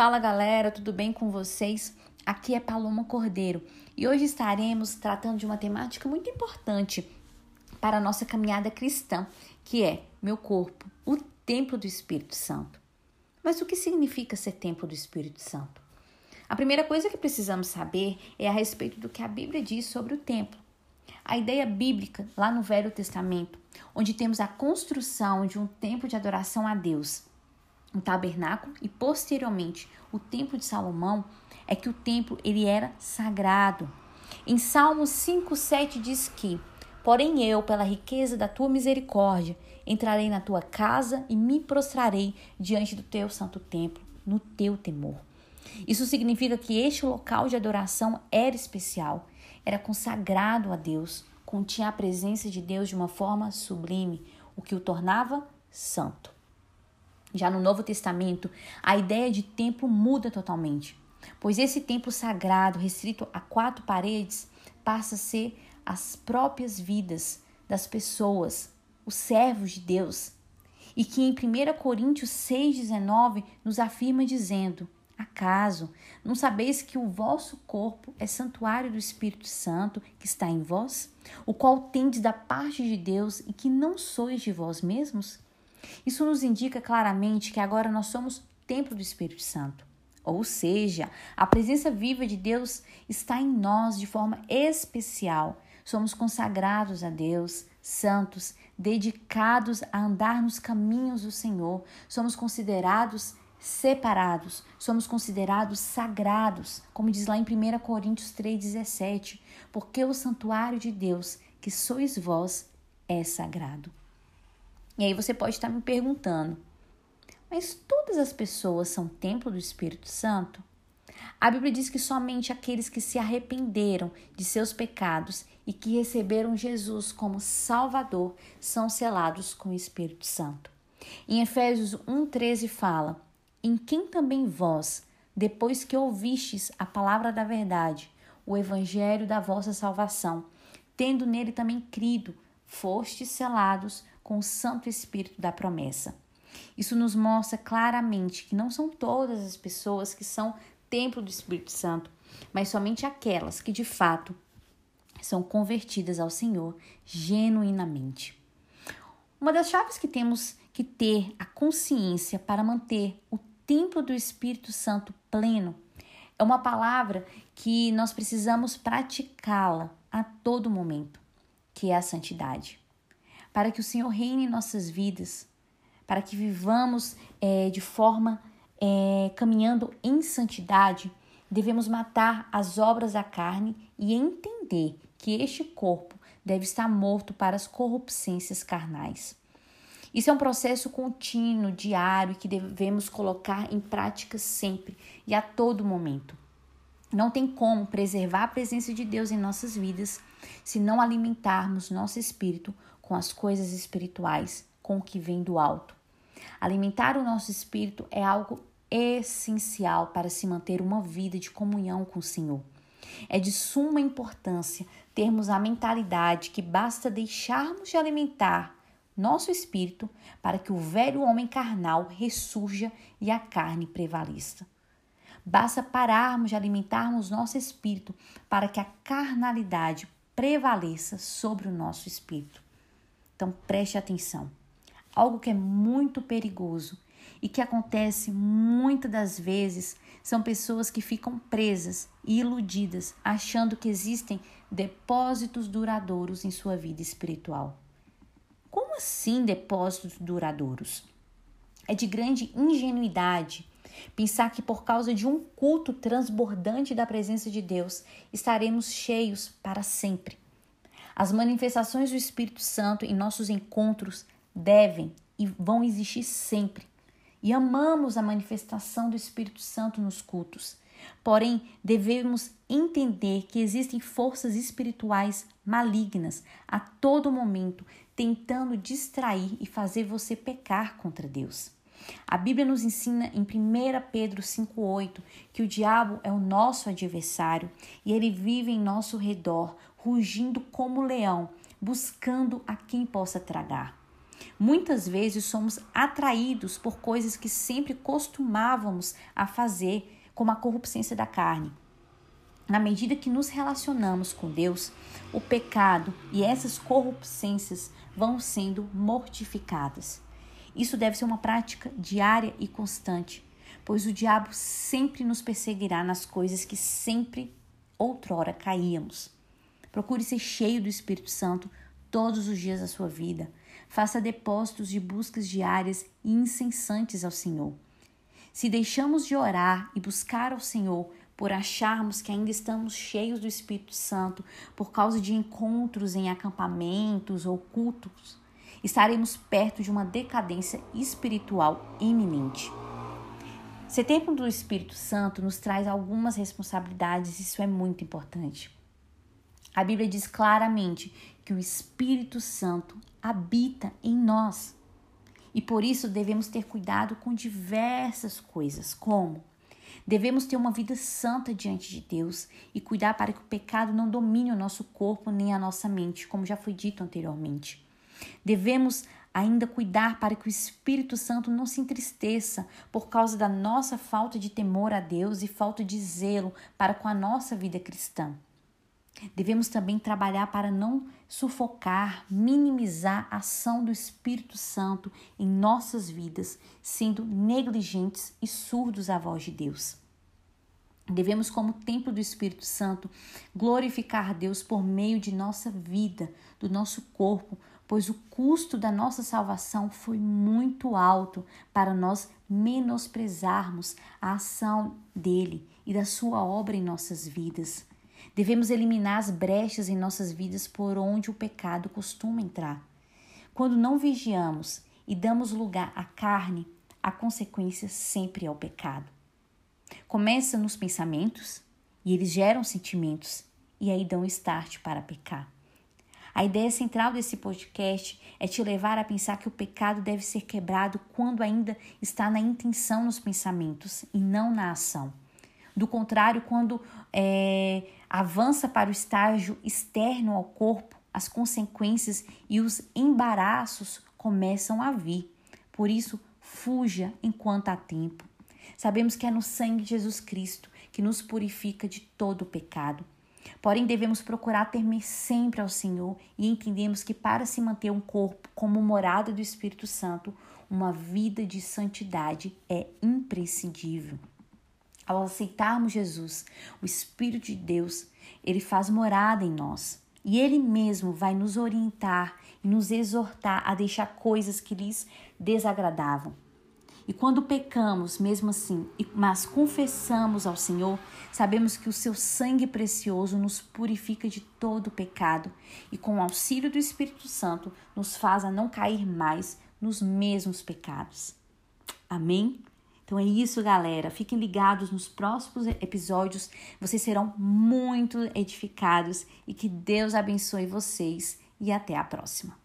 Fala galera, tudo bem com vocês? Aqui é Paloma Cordeiro e hoje estaremos tratando de uma temática muito importante para a nossa caminhada cristã, que é meu corpo, o templo do Espírito Santo. Mas o que significa ser templo do Espírito Santo? A primeira coisa que precisamos saber é a respeito do que a Bíblia diz sobre o templo. A ideia bíblica, lá no Velho Testamento, onde temos a construção de um templo de adoração a Deus, um tabernáculo e posteriormente o templo de Salomão, é que o templo ele era sagrado. Em Salmos 5:7 diz que: "Porém eu, pela riqueza da tua misericórdia, entrarei na tua casa e me prostrarei diante do teu santo templo, no teu temor." Isso significa que este local de adoração era especial, era consagrado a Deus, continha a presença de Deus de uma forma sublime, o que o tornava santo. Já no Novo Testamento, a ideia de templo muda totalmente, pois esse templo sagrado, restrito a quatro paredes, passa a ser as próprias vidas das pessoas, os servos de Deus, e que em 1 Coríntios 6,19 nos afirma dizendo: Acaso não sabeis que o vosso corpo é santuário do Espírito Santo que está em vós, o qual tendes da parte de Deus e que não sois de vós mesmos? Isso nos indica claramente que agora nós somos templo do Espírito Santo. Ou seja, a presença viva de Deus está em nós de forma especial. Somos consagrados a Deus, santos, dedicados a andar nos caminhos do Senhor. Somos considerados separados, somos considerados sagrados, como diz lá em 1 Coríntios 3,17, porque o santuário de Deus, que sois vós, é sagrado. E aí você pode estar me perguntando, mas todas as pessoas são templo do Espírito Santo? A Bíblia diz que somente aqueles que se arrependeram de seus pecados e que receberam Jesus como Salvador são selados com o Espírito Santo. Em Efésios 1,13 fala: em quem também vós, depois que ouvistes a palavra da verdade, o evangelho da vossa salvação, tendo nele também crido, fostes selados com o Santo Espírito da promessa. Isso nos mostra claramente que não são todas as pessoas que são templo do Espírito Santo, mas somente aquelas que de fato são convertidas ao Senhor genuinamente. Uma das chaves que temos que ter a consciência para manter o templo do Espírito Santo pleno é uma palavra que nós precisamos praticá-la a todo momento, que é a santidade. Para que o Senhor reine em nossas vidas, para que vivamos é, de forma é, caminhando em santidade, devemos matar as obras da carne e entender que este corpo deve estar morto para as corrupçências carnais. Isso é um processo contínuo, diário, que devemos colocar em prática sempre e a todo momento. Não tem como preservar a presença de Deus em nossas vidas se não alimentarmos nosso espírito com as coisas espirituais, com o que vem do alto. Alimentar o nosso espírito é algo essencial para se manter uma vida de comunhão com o Senhor. É de suma importância termos a mentalidade que basta deixarmos de alimentar nosso espírito para que o velho homem carnal ressurja e a carne prevaleça. Basta pararmos de alimentarmos nosso espírito para que a carnalidade prevaleça sobre o nosso espírito. Então preste atenção. Algo que é muito perigoso e que acontece muitas das vezes são pessoas que ficam presas e iludidas, achando que existem depósitos duradouros em sua vida espiritual. Como assim depósitos duradouros? É de grande ingenuidade pensar que por causa de um culto transbordante da presença de Deus estaremos cheios para sempre. As manifestações do Espírito Santo em nossos encontros devem e vão existir sempre. E amamos a manifestação do Espírito Santo nos cultos. Porém, devemos entender que existem forças espirituais malignas a todo momento tentando distrair e fazer você pecar contra Deus. A Bíblia nos ensina em 1 Pedro 5,8 que o diabo é o nosso adversário e ele vive em nosso redor, rugindo como leão, buscando a quem possa tragar. Muitas vezes somos atraídos por coisas que sempre costumávamos a fazer, como a corrupção da carne. Na medida que nos relacionamos com Deus, o pecado e essas corrupções vão sendo mortificadas. Isso deve ser uma prática diária e constante, pois o diabo sempre nos perseguirá nas coisas que sempre outrora caíamos. Procure ser cheio do Espírito Santo todos os dias da sua vida. Faça depósitos de buscas diárias e incessantes ao Senhor. Se deixamos de orar e buscar ao Senhor por acharmos que ainda estamos cheios do Espírito Santo por causa de encontros em acampamentos ou cultos, estaremos perto de uma decadência espiritual iminente. Ser tempo do Espírito Santo nos traz algumas responsabilidades, isso é muito importante. A Bíblia diz claramente que o Espírito Santo habita em nós. E por isso devemos ter cuidado com diversas coisas, como devemos ter uma vida santa diante de Deus e cuidar para que o pecado não domine o nosso corpo nem a nossa mente, como já foi dito anteriormente. Devemos ainda cuidar para que o Espírito Santo não se entristeça por causa da nossa falta de temor a Deus e falta de zelo para com a nossa vida cristã. Devemos também trabalhar para não sufocar, minimizar a ação do Espírito Santo em nossas vidas, sendo negligentes e surdos à voz de Deus. Devemos, como templo do Espírito Santo, glorificar Deus por meio de nossa vida, do nosso corpo, pois o custo da nossa salvação foi muito alto para nós menosprezarmos a ação dele e da sua obra em nossas vidas. Devemos eliminar as brechas em nossas vidas por onde o pecado costuma entrar. Quando não vigiamos e damos lugar à carne, a consequência sempre é o pecado. Começa nos pensamentos e eles geram sentimentos e aí dão start para pecar. A ideia central desse podcast é te levar a pensar que o pecado deve ser quebrado quando ainda está na intenção nos pensamentos e não na ação. Do contrário, quando é, avança para o estágio externo ao corpo, as consequências e os embaraços começam a vir. Por isso, fuja enquanto há tempo. Sabemos que é no sangue de Jesus Cristo que nos purifica de todo o pecado. Porém, devemos procurar temer sempre ao Senhor e entendemos que para se manter um corpo como morada do Espírito Santo, uma vida de santidade é imprescindível. Ao aceitarmos Jesus, o Espírito de Deus, ele faz morada em nós. E ele mesmo vai nos orientar e nos exortar a deixar coisas que lhes desagradavam. E quando pecamos, mesmo assim, mas confessamos ao Senhor, sabemos que o seu sangue precioso nos purifica de todo pecado e, com o auxílio do Espírito Santo, nos faz a não cair mais nos mesmos pecados. Amém? Então é isso, galera. Fiquem ligados nos próximos episódios. Vocês serão muito edificados e que Deus abençoe vocês. E até a próxima.